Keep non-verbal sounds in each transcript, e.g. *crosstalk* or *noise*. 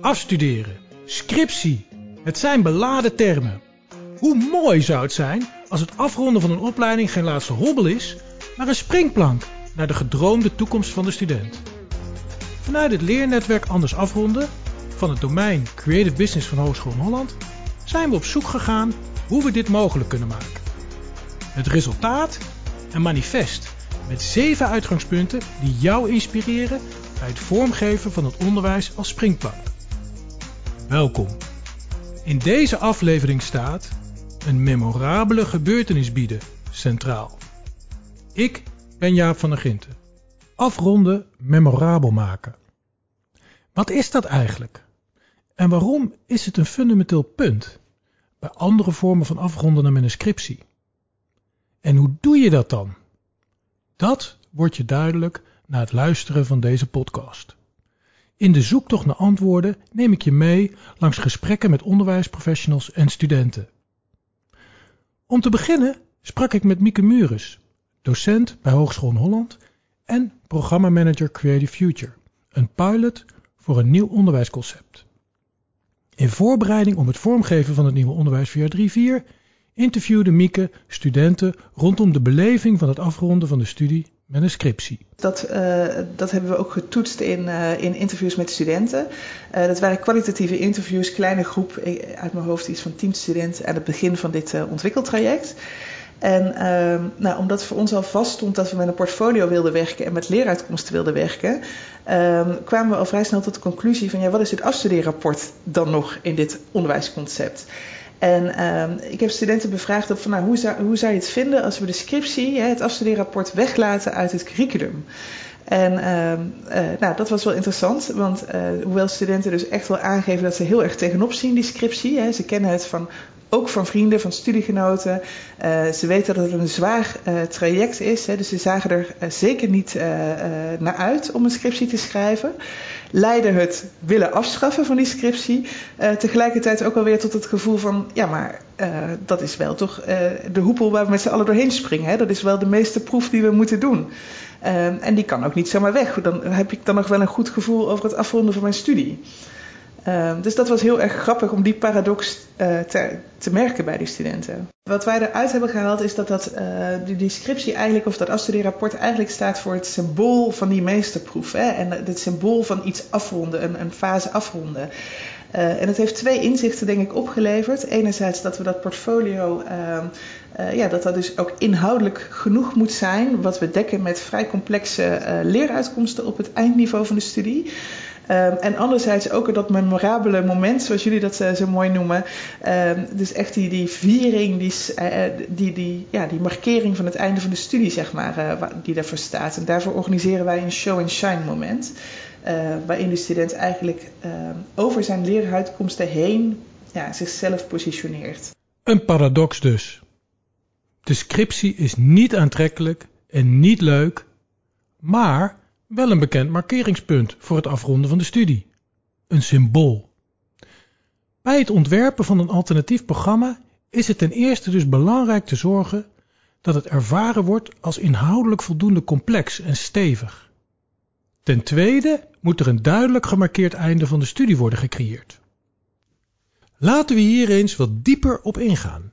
Afstuderen, scriptie, het zijn beladen termen. Hoe mooi zou het zijn als het afronden van een opleiding geen laatste hobbel is, maar een springplank naar de gedroomde toekomst van de student. Vanuit het leernetwerk Anders Afronden van het domein Creative Business van Hogeschool Holland zijn we op zoek gegaan hoe we dit mogelijk kunnen maken. Het resultaat? Een manifest met zeven uitgangspunten die jou inspireren bij het vormgeven van het onderwijs als springplank. Welkom. In deze aflevering staat een memorabele gebeurtenis bieden centraal. Ik ben Jaap van der Ginten. Afronden, memorabel maken. Wat is dat eigenlijk? En waarom is het een fundamenteel punt bij andere vormen van afronden met een scriptie? En hoe doe je dat dan? Dat wordt je duidelijk na het luisteren van deze podcast. In de zoektocht naar antwoorden neem ik je mee langs gesprekken met onderwijsprofessionals en studenten. Om te beginnen sprak ik met Mieke Mures, docent bij Hogeschool Holland en programmamanager Creative Future, een pilot voor een nieuw onderwijsconcept. In voorbereiding om het vormgeven van het nieuwe onderwijs via 3-4 interviewde Mieke studenten rondom de beleving van het afronden van de studie met een scriptie. Dat, uh, dat hebben we ook getoetst in, uh, in interviews met studenten. Uh, dat waren kwalitatieve interviews, kleine groep, uit mijn hoofd iets van 10 studenten aan het begin van dit ontwikkeltraject. En ehm, nou, omdat voor ons al vaststond dat we met een portfolio wilden werken en met leeruitkomsten wilden werken, ehm, kwamen we al vrij snel tot de conclusie van ja, wat is het afstudeerrapport dan nog in dit onderwijsconcept? En ehm, ik heb studenten bevraagd op van nou, hoe, zou, hoe je het vinden als we de scriptie, het afstudeerrapport, weglaten uit het curriculum? En uh, nou, dat was wel interessant, want uh, hoewel studenten dus echt wel aangeven dat ze heel erg tegenop zien die scriptie, hè, ze kennen het van ook van vrienden, van studiegenoten. Uh, ze weten dat het een zwaar traject is, hè, dus ze zagen er zeker niet naar uit om een scriptie te schrijven. Leiden het willen afschaffen van die scriptie, tegelijkertijd ook alweer tot het gevoel van, ja maar dat is wel toch de hoepel waar we met z'n allen doorheen springen. Hè? Dat is wel de meeste proef die we moeten doen. en die kan ook niet zomaar weg. Dan heb ik dan nog wel een goed gevoel over het afronden van mijn studie. Uh, dus dat was heel erg grappig om die paradox uh, te, merken bij die studenten. Wat wij eruit hebben gehaald is dat, dat uh, die, scriptie eigenlijk, of dat afstudeerrapport eigenlijk staat voor het symbool van die meesterproef. Hè? En het symbool van iets afronden, een, een fase afronden. Uh, en het heeft twee inzichten, denk ik, opgeleverd. Enerzijds dat we dat portfolio, uh, ja, dat dat dus ook inhoudelijk genoeg moet zijn, wat we dekken met vrij complexe leeruitkomsten op het eindniveau van de studie. Um, en anderzijds ook dat memorabele moment, zoals jullie dat uh, zo mooi noemen. Um, dus echt die, die viering, die, uh, die, die, ja, die markering van het einde van de studie, zeg maar, die daarvoor staat. En daarvoor organiseren wij een show-and-shine moment. waarin de student eigenlijk ehm, over zijn leeruitkomsten heen ja, zichzelf positioneert. Een paradox dus. De scriptie is niet aantrekkelijk en niet leuk, maar wel een bekend markeringspunt voor het afronden van de studie. Een symbool. Bij het ontwerpen van een alternatief programma is het ten eerste dus belangrijk te zorgen dat het ervaren wordt als inhoudelijk voldoende complex en stevig. Ten tweede moet er een duidelijk gemarkeerd einde van de studie worden gecreëerd. Laten we hier eens wat dieper op ingaan.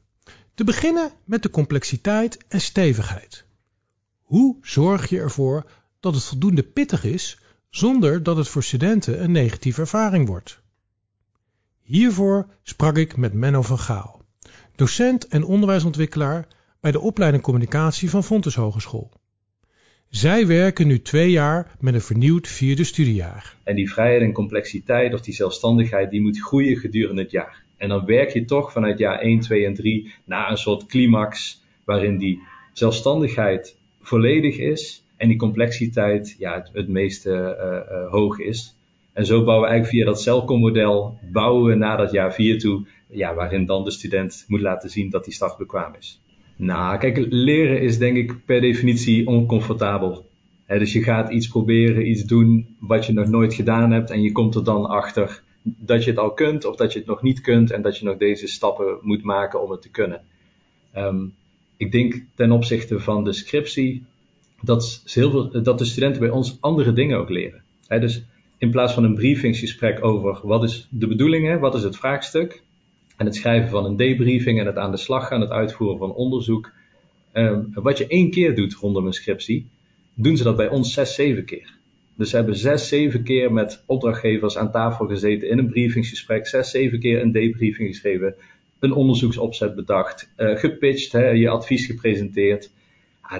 Te beginnen met de complexiteit en stevigheid. Hoe zorg je ervoor dat het voldoende pittig is zonder dat het voor studenten een negatieve ervaring wordt. Hiervoor sprak ik met Menno van Gaal, docent en onderwijsontwikkelaar bij de opleiding communicatie van Fontes Hogeschool. Zij werken nu twee jaar met een vernieuwd vierde studiejaar. En die vrijheid en complexiteit of die zelfstandigheid die moet groeien gedurende het jaar. En dan werk je toch vanuit jaar 1, 2 en 3 naar een soort climax waarin die zelfstandigheid volledig is en die complexiteit ja, het, het meest uh, uh, hoog is. En zo bouwen we eigenlijk via dat Celcom-model bouwen we naar dat jaar 4 toe, ja, waarin dan de student moet laten zien dat hij startbekwaam is. Nou, kijk, leren is denk ik per definitie oncomfortabel. Dus je gaat iets proberen, iets doen wat je nog nooit gedaan hebt en je komt er dan achter dat je het al kunt of dat je het nog niet kunt en dat je nog deze stappen moet maken om het te kunnen. Um, ik denk ten opzichte van de scriptie dat, heel veel, dat de studenten bij ons andere dingen ook leren. dus in plaats van een briefingsgesprek over wat is de bedoeling, wat is het vraagstuk, en het schrijven van een debriefing en het aan de slag gaan, het uitvoeren van onderzoek. Ehm, wat je één keer doet rondom een scriptie, doen ze dat bij ons zes, zeven keer. Dus ze hebben zes, zeven keer met opdrachtgevers aan tafel gezeten in een briefingsgesprek, zes, zeven keer een debriefing geschreven, een onderzoeksopzet bedacht, uh, gepitcht, hè, je advies gepresenteerd.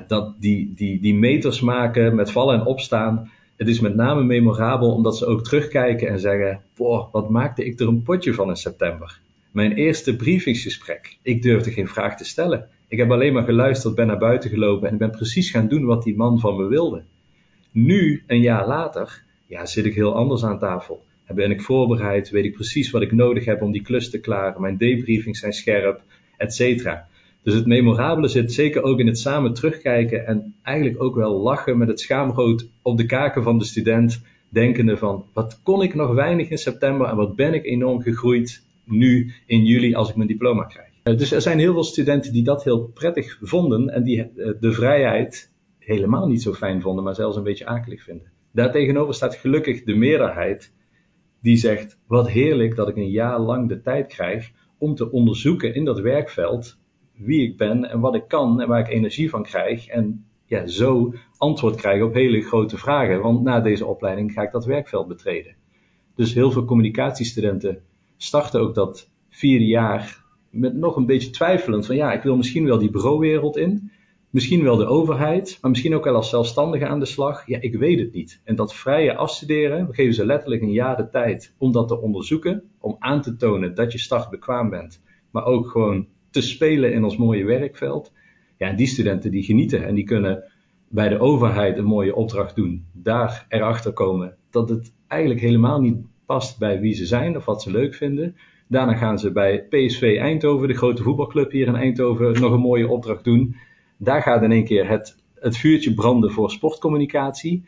Dat, die, die, die meters maken met vallen en opstaan, het is met name memorabel omdat ze ook terugkijken en zeggen: Boah, wat maakte ik er een potje van in september? Mijn eerste briefingsgesprek. Ik durfde geen vraag te stellen. Ik heb alleen maar geluisterd, ben naar buiten gelopen en ben precies gaan doen wat die man van me wilde. Nu, een jaar later, ja, zit ik heel anders aan tafel. Ben ik voorbereid, weet ik precies wat ik nodig heb om die klus te klaren. Mijn debriefings zijn scherp, et cetera. Dus het memorabele zit zeker ook in het samen terugkijken en eigenlijk ook wel lachen met het schaamrood op de kaken van de student, denkende van wat kon ik nog weinig in september en wat ben ik enorm gegroeid nu in juli als ik mijn diploma krijg. Eh, dus er zijn heel veel studenten die dat heel prettig vonden en die eh, de vrijheid helemaal niet zo fijn vonden, maar zelfs een beetje akelig vinden. Daartegenover staat gelukkig de meerderheid die zegt: Wat heerlijk dat ik een jaar lang de tijd krijg om te onderzoeken in dat werkveld wie ik ben en wat ik kan en waar ik energie van krijg. En ja, zo antwoord krijgen op hele grote vragen. Want na deze opleiding ga ik dat werkveld betreden. Dus heel veel communicatiestudenten starten ook dat vierde jaar met nog een beetje twijfelend van ja, ik wil misschien wel die bureauwereld in. Misschien wel de overheid, maar misschien ook wel als zelfstandige aan de slag. Ja, ik weet het niet. En dat vrije afstuderen, we geven ze letterlijk een jaar de tijd om dat te onderzoeken, om aan te tonen dat je startbekwaam bent, maar ook gewoon te spelen in ons mooie werkveld. Ja, die studenten die genieten en die kunnen bij de overheid een mooie opdracht doen. Daar erachter komen dat het eigenlijk helemaal niet past bij wie ze zijn of wat ze leuk vinden. Daarna gaan ze bij PSV Eindhoven, de grote voetbalclub hier in Eindhoven, nog een mooie opdracht doen. Daar gaat in één keer het, het vuurtje branden voor sportcommunicatie.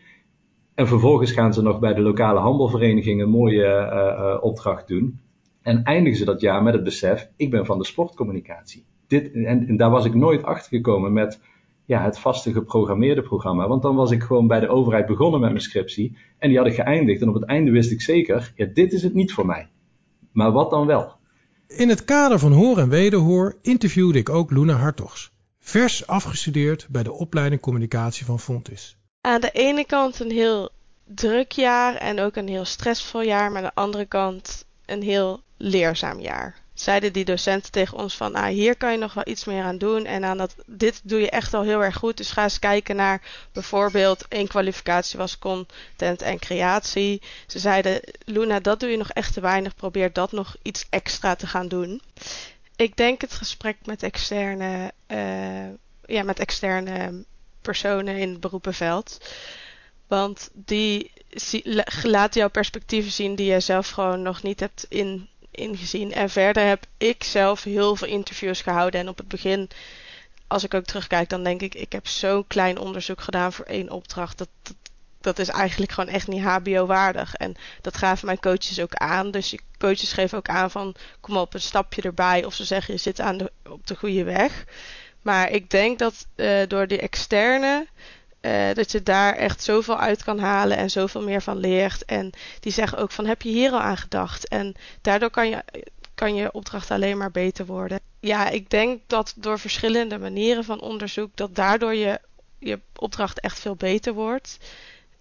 En vervolgens gaan ze nog bij de lokale handelvereniging een mooie uh, uh, opdracht doen. En eindigen ze dat jaar met het besef, ik ben van de sportcommunicatie. Dit, en, en daar was ik nooit achter gekomen met ja, het vaste geprogrammeerde programma. Want dan was ik gewoon bij de overheid begonnen met mijn scriptie. En die had ik geëindigd. En op het einde wist ik zeker, ja, dit is het niet voor mij. Maar wat dan wel? In het kader van Hoor en Wederhoor interviewde ik ook Luna Hartogs. Vers afgestudeerd bij de opleiding communicatie van Fontis. Aan de ene kant een heel druk jaar en ook een heel stressvol jaar. Maar aan de andere kant een heel leerzaam jaar. Zeiden die docenten tegen ons van, ah, hier kan je nog wel iets meer aan doen. En aan dat, dit doe je echt al heel erg goed. Dus ga eens kijken naar bijvoorbeeld één kwalificatie was content en creatie. Ze zeiden, Luna, dat doe je nog echt te weinig. Probeer dat nog iets extra te gaan doen. Ik denk het gesprek met externe, uh, ja, met externe personen in het beroepenveld. Want die laat jouw perspectieven zien die je zelf gewoon nog niet hebt in, ingezien. En verder heb ik zelf heel veel interviews gehouden. En op het begin, als ik ook terugkijk, dan denk ik, ik heb zo'n klein onderzoek gedaan voor één opdracht. Dat, dat, is eigenlijk gewoon echt niet HBO-waardig. En dat gaven mijn coaches ook aan. Dus coaches geven ook aan van, kom op, een stapje erbij. Of ze zeggen, je zit aan de, op de goede weg. Maar ik denk dat uh, door die externe uh, dat je daar echt zoveel uit kan halen en zoveel meer van leert. En die zeggen ook van heb je hier al aan gedacht? En daardoor kan je, kan je opdracht alleen maar beter worden. Ja, ik denk dat door verschillende manieren van onderzoek, dat daardoor je, je opdracht echt veel beter wordt.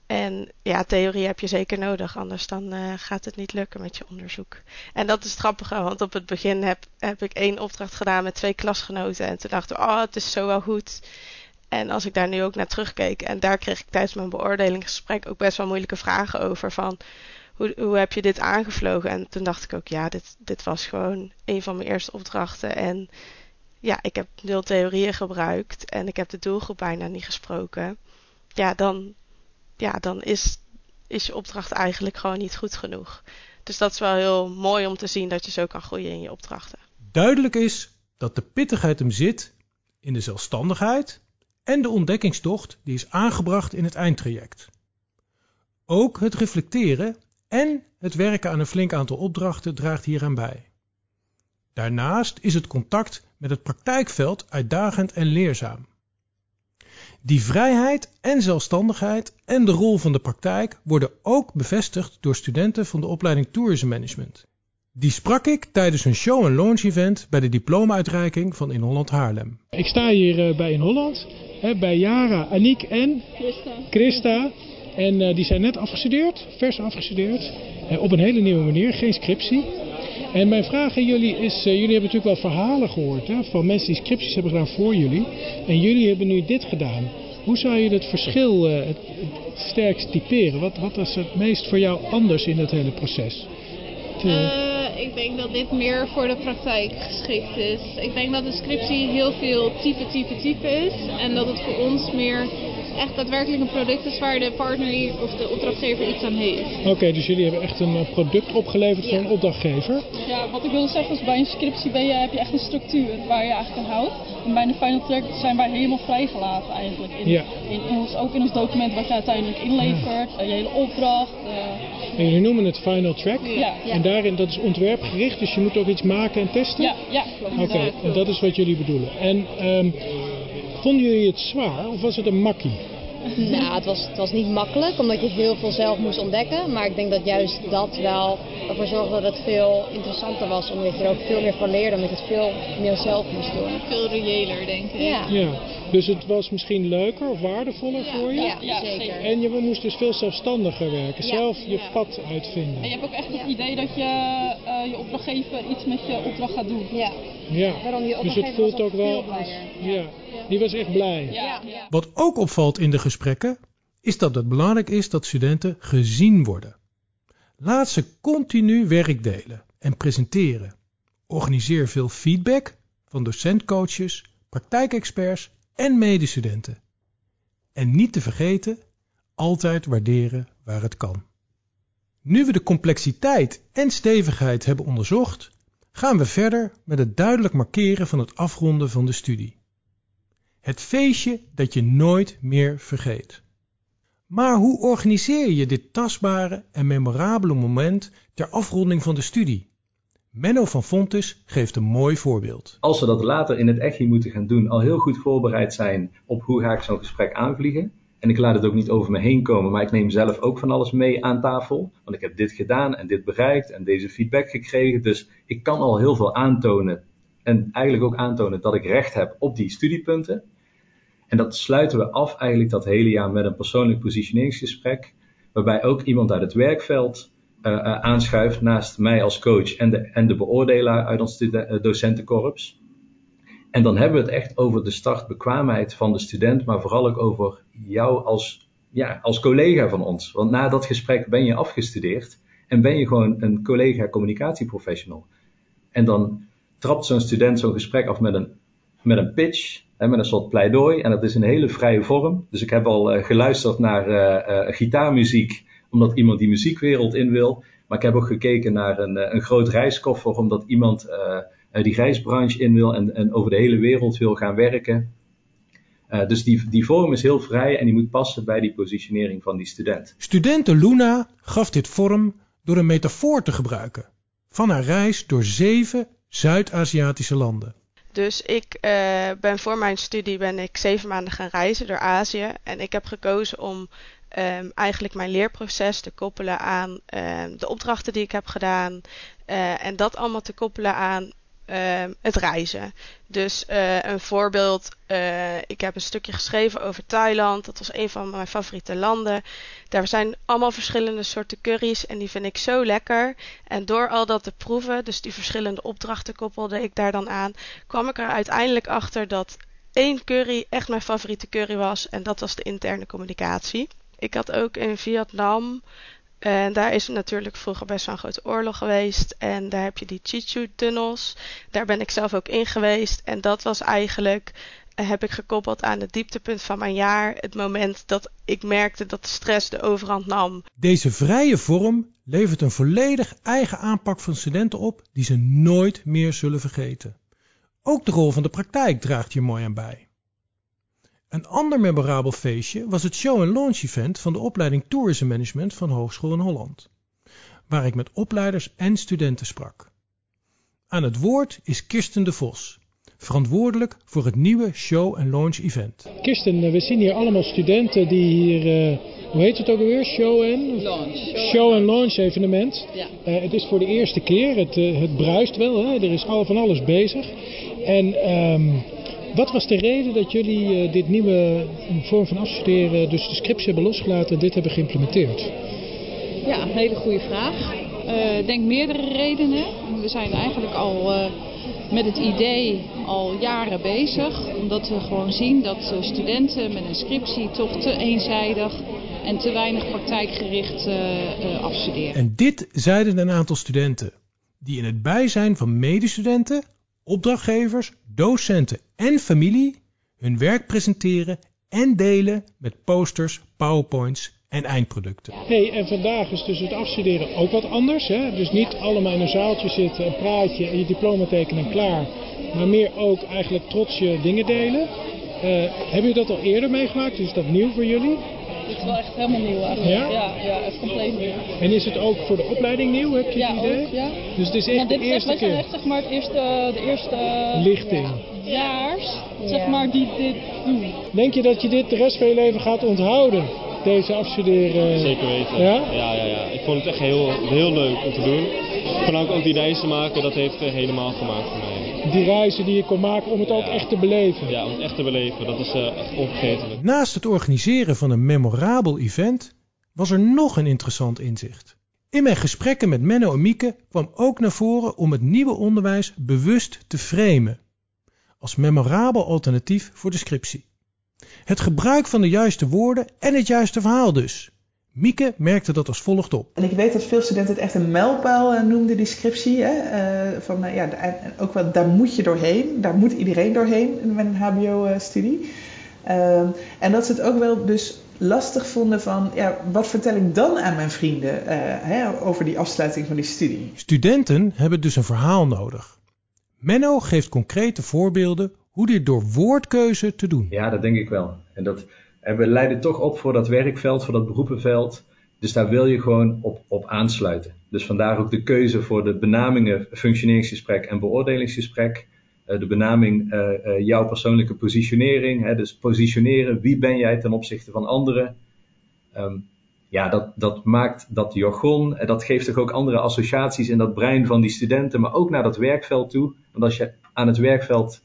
En ja, theorie heb je zeker nodig, anders dan uh, gaat het niet lukken met je onderzoek. En dat is het want op het begin heb, heb ik één opdracht gedaan met twee klasgenoten. En toen dachten we, oh, het is zo wel goed. En als ik daar nu ook naar terugkeek, en daar kreeg ik tijdens mijn beoordelingsgesprek ook best wel moeilijke vragen over. Van hoe, hoe heb je dit aangevlogen? En toen dacht ik ook, ja, dit, dit was gewoon een van mijn eerste opdrachten. En ja, ik heb nul theorieën gebruikt en ik heb de doelgroep bijna niet gesproken. Ja, dan, ja, dan is, is je opdracht eigenlijk gewoon niet goed genoeg. Dus dat is wel heel mooi om te zien dat je zo kan groeien in je opdrachten. Duidelijk is dat de pittigheid hem zit in de zelfstandigheid en de ontdekkingstocht die is aangebracht in het eindtraject. Ook het reflecteren en het werken aan een flink aantal opdrachten draagt hieraan bij. Daarnaast is het contact met het praktijkveld uitdagend en leerzaam. Die vrijheid en zelfstandigheid en de rol van de praktijk worden ook bevestigd door studenten van de opleiding Tourism Management. Die sprak ik tijdens een show- en launch event bij de diploma-uitreiking van In Holland Haarlem. Ik sta hier bij In Holland, bij Jara, Aniek en Christa. Christa. En uh, die zijn net afgestudeerd, vers afgestudeerd, uh, op een hele nieuwe manier, geen scriptie. En mijn vraag aan jullie is, jullie hebben natuurlijk wel verhalen gehoord hè, van mensen die scripties hebben gedaan voor jullie. En jullie hebben nu dit gedaan. Hoe zou je het verschil het, het sterkst typeren? Wat, wat was het meest voor jou anders in het hele proces? Ik denk dat dit meer voor de praktijk geschikt is. Ik denk dat de scriptie heel veel type, type, type is. En dat het voor ons meer echt daadwerkelijk een product is waar de partner of de opdrachtgever iets aan heeft. Oké, okay, dus jullie hebben echt een product opgeleverd ja. voor een opdrachtgever? Ja, wat ik wilde zeggen is bij een scriptie ben je, heb je echt een structuur waar je eigenlijk aan houdt. En bij de final track zijn wij helemaal vrijgelaten eigenlijk. In, ja. in, in ons, ook in ons document wat je uiteindelijk inlevert, ja. je hele opdracht. Uh... En jullie noemen het final track. Ja. En daarin, dat is ontwerpgericht, dus je moet ook iets maken en testen? Ja, ja klopt. Oké, okay. en dat is wat jullie bedoelen. En um, vonden jullie het zwaar of was het een makkie? *laughs* Nou, het was, het was niet makkelijk, omdat je heel veel zelf moest ontdekken. Maar ik denk dat juist dat wel ervoor zorgde dat het veel interessanter was. Omdat je er ook veel meer van leerde, omdat je het veel meer zelf moest doen. Veel reëler, denk ik. Ja. ja. Dus het was misschien leuker of waardevoller ja, voor je? Ja, ja zeker. En je moest dus veel zelfstandiger werken, zelf je pad uitvinden. En je hebt ook echt het idee dat je uh, je opdrachtgever iets met je opdracht gaat doen. Ja. Ja, Waarom je dus het voelt ook wel. Als, ja. die was echt blij. Ja. Wat ook opvalt in de gesprekken, is dat het belangrijk is dat studenten gezien worden. Laat ze continu werk delen en presenteren. Organiseer veel feedback van docentcoaches, praktijkexperts en medestudenten. En niet te vergeten, altijd waarderen waar het kan. Nu we de complexiteit en stevigheid hebben onderzocht, gaan we verder met het duidelijk markeren van het afronden van de studie. Het feestje dat je nooit meer vergeet. Maar hoe organiseer je dit tastbare en memorabele moment ter afronding van de studie? Menno van Fontes geeft een mooi voorbeeld. Als we dat later in het echt moeten gaan doen, al heel goed voorbereid zijn op hoe ga ik zo'n gesprek aanvliegen. En ik laat het ook niet over me heen komen, maar ik neem zelf ook van alles mee aan tafel. Want ik heb dit gedaan en dit bereikt en deze feedback gekregen. Dus ik kan al heel veel aantonen. En eigenlijk ook aantonen dat ik recht heb op die studiepunten. En dat sluiten we af eigenlijk dat hele jaar met een persoonlijk positioneringsgesprek. Waarbij ook iemand uit het werkveld uh, aanschuift naast mij als coach en de, en de beoordelaar uit ons docentenkorps. En dan hebben we het echt over de startbekwaamheid van de student, maar vooral ook over jou als, ja, als collega van ons. Want na dat gesprek ben je afgestudeerd en ben je gewoon een collega communicatieprofessional. En dan trapt zo'n student zo'n gesprek af met een, met een pitch, hè, met een soort pleidooi. En dat is een hele vrije vorm. Dus ik heb al uh, geluisterd naar uh, uh, gitaarmuziek, omdat iemand die muziekwereld in wil. Maar ik heb ook gekeken naar een, een groot reiskoffer, omdat iemand die reisbranche in wil en, en, over de hele wereld wil gaan werken. Uh, dus die, die vorm is heel vrij en die moet passen bij die positionering van die student. Studente Luna gaf dit vorm door een metafoor te gebruiken. Van haar reis door zeven Zuid-Aziatische landen. Dus ik uh, ben voor mijn studie ben ik zeven maanden gaan reizen door Azië. En ik heb gekozen om um, eigenlijk mijn leerproces te koppelen aan um, de opdrachten die ik heb gedaan. Uh, en dat allemaal te koppelen aan het reizen. Dus uh, een voorbeeld, uh, ik heb een stukje geschreven over Thailand. Dat was een van mijn favoriete landen. Daar zijn allemaal verschillende soorten curry's en die vind ik zo lekker. En door al dat te proeven, dus die verschillende opdrachten koppelde ik daar dan aan, kwam ik er uiteindelijk achter dat één curry echt mijn favoriete curry was. En dat was de interne communicatie. Ik had ook in Vietnam en daar is natuurlijk vroeger best wel een grote oorlog geweest. En daar heb je die Chichu-tunnels. Daar ben ik zelf ook in geweest. En dat was eigenlijk, uh, heb ik gekoppeld aan het dieptepunt van mijn jaar. Het moment dat ik merkte dat de stress de overhand nam. Deze vrije vorm levert een volledig eigen aanpak van studenten op die ze nooit meer zullen vergeten. Ook de rol van de praktijk draagt hier mooi aan bij. Een ander memorabel feestje was het show- en launch event van de opleiding Tourism Management van Hogeschool in Holland, waar ik met opleiders en studenten sprak. Aan het woord is Kirsten de Vos, verantwoordelijk voor het nieuwe show and launch event. Kirsten, eh, we zien hier allemaal studenten die hier, uh, hoe heet het ook alweer? Show and launch. Show and launch evenement. Ja. Uh, het is voor de eerste keer, het, het bruist wel, hè? er is al van alles bezig. En um, wat was de reden dat jullie dit nieuwe vorm van afstuderen, dus de scripts hebben losgelaten en dit hebben geïmplementeerd? Ja, een hele goede vraag. Ik denk meerdere redenen. We zijn eigenlijk al met het idee al jaren bezig. Omdat we gewoon zien dat studenten met een scriptie toch te eenzijdig en te weinig praktijkgericht uh, afstuderen. En dit zeiden een aantal studenten, die in het bijzijn van medestudenten, opdrachtgevers, docenten en familie hun werk presenteren en delen met posters, powerpoints en eindproducten. Hey, en vandaag is dus het afstuderen ook wat anders. Hè? Dus niet allemaal in een zaaltje zitten, een praatje en je diploma tekenen en klaar. Maar meer ook eigenlijk trots je dingen delen. Uh, hebben jullie dat al eerder meegemaakt? Is dat nieuw voor jullie? Het is wel echt helemaal nieuw eigenlijk. Ja? Ja, ja echt compleet nieuw. En is het ook voor de opleiding nieuw, heb je ja, het idee? Ook, ja, Dus het is echt nou, de dit eerste is, keer? echt zeg maar het eerste, de eerste lichting. jaars, zeg maar, die dit doen. Denk je dat je dit de rest van je leven gaat onthouden? Deze afstuderen? Zeker weten. Ja? Ja, ja, ja. Ik vond het echt heel, heel leuk om te doen. Voornamelijk ook die reizen maken, dat heeft het helemaal gemaakt voor mij. Die reizen die je kon maken om het ook echt te beleven. Ja, om het echt te beleven, dat is eh, echt onvergetelijk. Naast het organiseren van een memorabel event was er nog een interessant inzicht. In mijn gesprekken met Menno en Mieke kwam ook naar voren om het nieuwe onderwijs bewust te framen. Als memorabel alternatief voor de scriptie. Het gebruik van de juiste woorden en het juiste verhaal dus. Mieke merkte dat als volgt op. En ik weet dat veel studenten het echt een mijlpaal uh, noemden, die scriptie. Hè? Uh, van, uh, ja, de, ook wel, daar moet je doorheen. Daar moet iedereen doorheen met een hbo-studie. Ehm, en dat ze het ook wel dus lastig vonden van... Ja, wat vertel ik dan aan mijn vrienden hè, over die afsluiting van die studie? Studenten hebben dus een verhaal nodig. Menno geeft concrete voorbeelden hoe dit door woordkeuze te doen. Ja, dat denk ik wel. En, dat, en we leiden toch op voor dat werkveld, voor dat beroepenveld. Dus daar wil je gewoon op, op aansluiten. Dus vandaar ook de keuze voor de benamingen functioneringsgesprek en beoordelingsgesprek. Uh, de benaming uh, uh, jouw persoonlijke positionering. Dus positioneren, wie ben jij ten opzichte van anderen. Um, ja, dat, dat maakt dat jargon, en dat geeft toch ook andere associaties in dat brein van die studenten, maar ook naar dat werkveld toe. Want als je aan het werkveld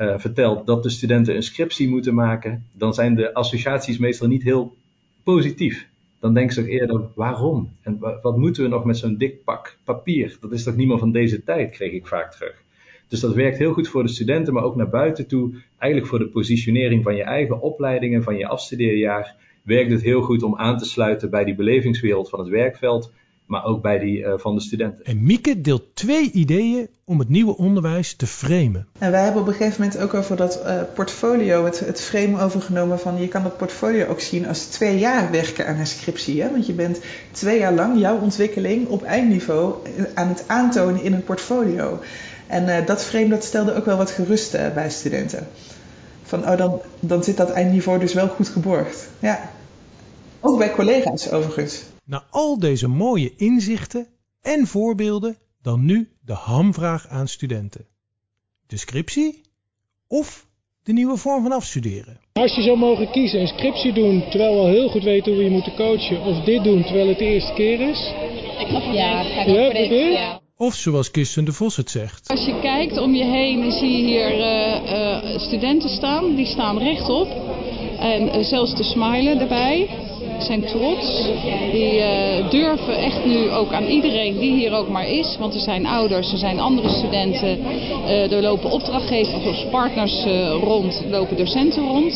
uh, vertelt dat de studenten een scriptie moeten maken, dan zijn de associaties meestal niet heel positief. Dan denken ze eerder, waarom? En wat moeten we nog met zo'n dik pak papier? Dat is toch niet meer van deze tijd, kreeg ik vaak terug. Dus dat werkt heel goed voor de studenten, maar ook naar buiten toe. Eigenlijk voor de positionering van je eigen opleidingen, van je afstudeerjaar, werkt het heel goed om aan te sluiten bij die belevingswereld van het werkveld, maar ook bij die uh, van de studenten. En Mieke deelt twee ideeën om het nieuwe onderwijs te framen. En wij hebben op een gegeven moment ook over dat uh, portfolio, het, het frame overgenomen van je kan dat portfolio ook zien als twee jaar werken aan een scriptie. Hè? Want je bent twee jaar lang jouw ontwikkeling op eindniveau aan het aantonen in een portfolio. En uh, dat frame dat stelde ook wel wat gerust uh, bij studenten. Van oh, dan, dan zit dat eindniveau dus wel goed geborgd. Ja. Ook bij collega's overigens. Na al deze mooie inzichten en voorbeelden, dan nu de hamvraag aan studenten. De scriptie of de nieuwe vorm van afstuderen? Als je zou mogen kiezen, een scriptie doen terwijl we al heel goed weten hoe we je moeten coachen, of dit doen terwijl het de eerste keer is? Ik ga voor Ja, ga ik Ja? Ja. Of zoals Kirsten de Vos het zegt. Als je kijkt om je heen, dan zie je hier uh, uh, studenten staan. Die staan rechtop. En uh, zelfs te smilen erbij. Zijn trots. Die durven echt nu ook aan iedereen die hier ook maar is. Want er zijn ouders, er zijn andere studenten. er lopen opdrachtgevers of partners rond. Er lopen docenten rond.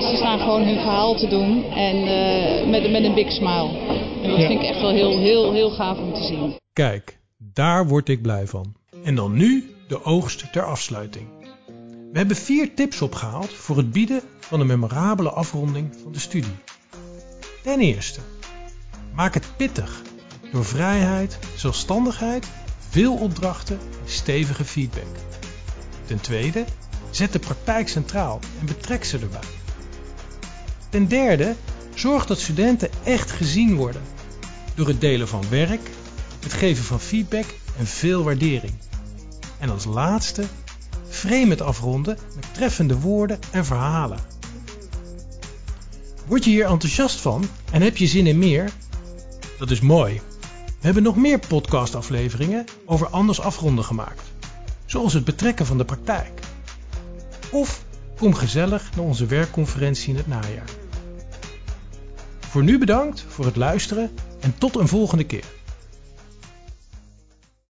ze staan gewoon hun verhaal te doen. En met, met een big smile. En dat Ja. vind ik echt wel heel, heel, heel gaaf om te zien. Kijk, daar word ik blij van. En dan nu de oogst ter afsluiting. We hebben vier tips opgehaald voor het bieden van een memorabele afronding van de studie. Ten eerste, maak het pittig door vrijheid, zelfstandigheid, veel opdrachten en stevige feedback. Ten tweede, zet de praktijk centraal en betrek ze erbij. Ten derde, zorg dat studenten echt gezien worden door het delen van werk, het geven van feedback en veel waardering. En als laatste, het afronden met treffende woorden en verhalen. Word je hier enthousiast van en heb je zin in meer? Dat is mooi. We hebben nog meer podcastafleveringen over anders afronden gemaakt, zoals het betrekken van de praktijk. Of kom gezellig naar onze werkconferentie in het najaar. Voor nu bedankt voor het luisteren en tot een volgende keer.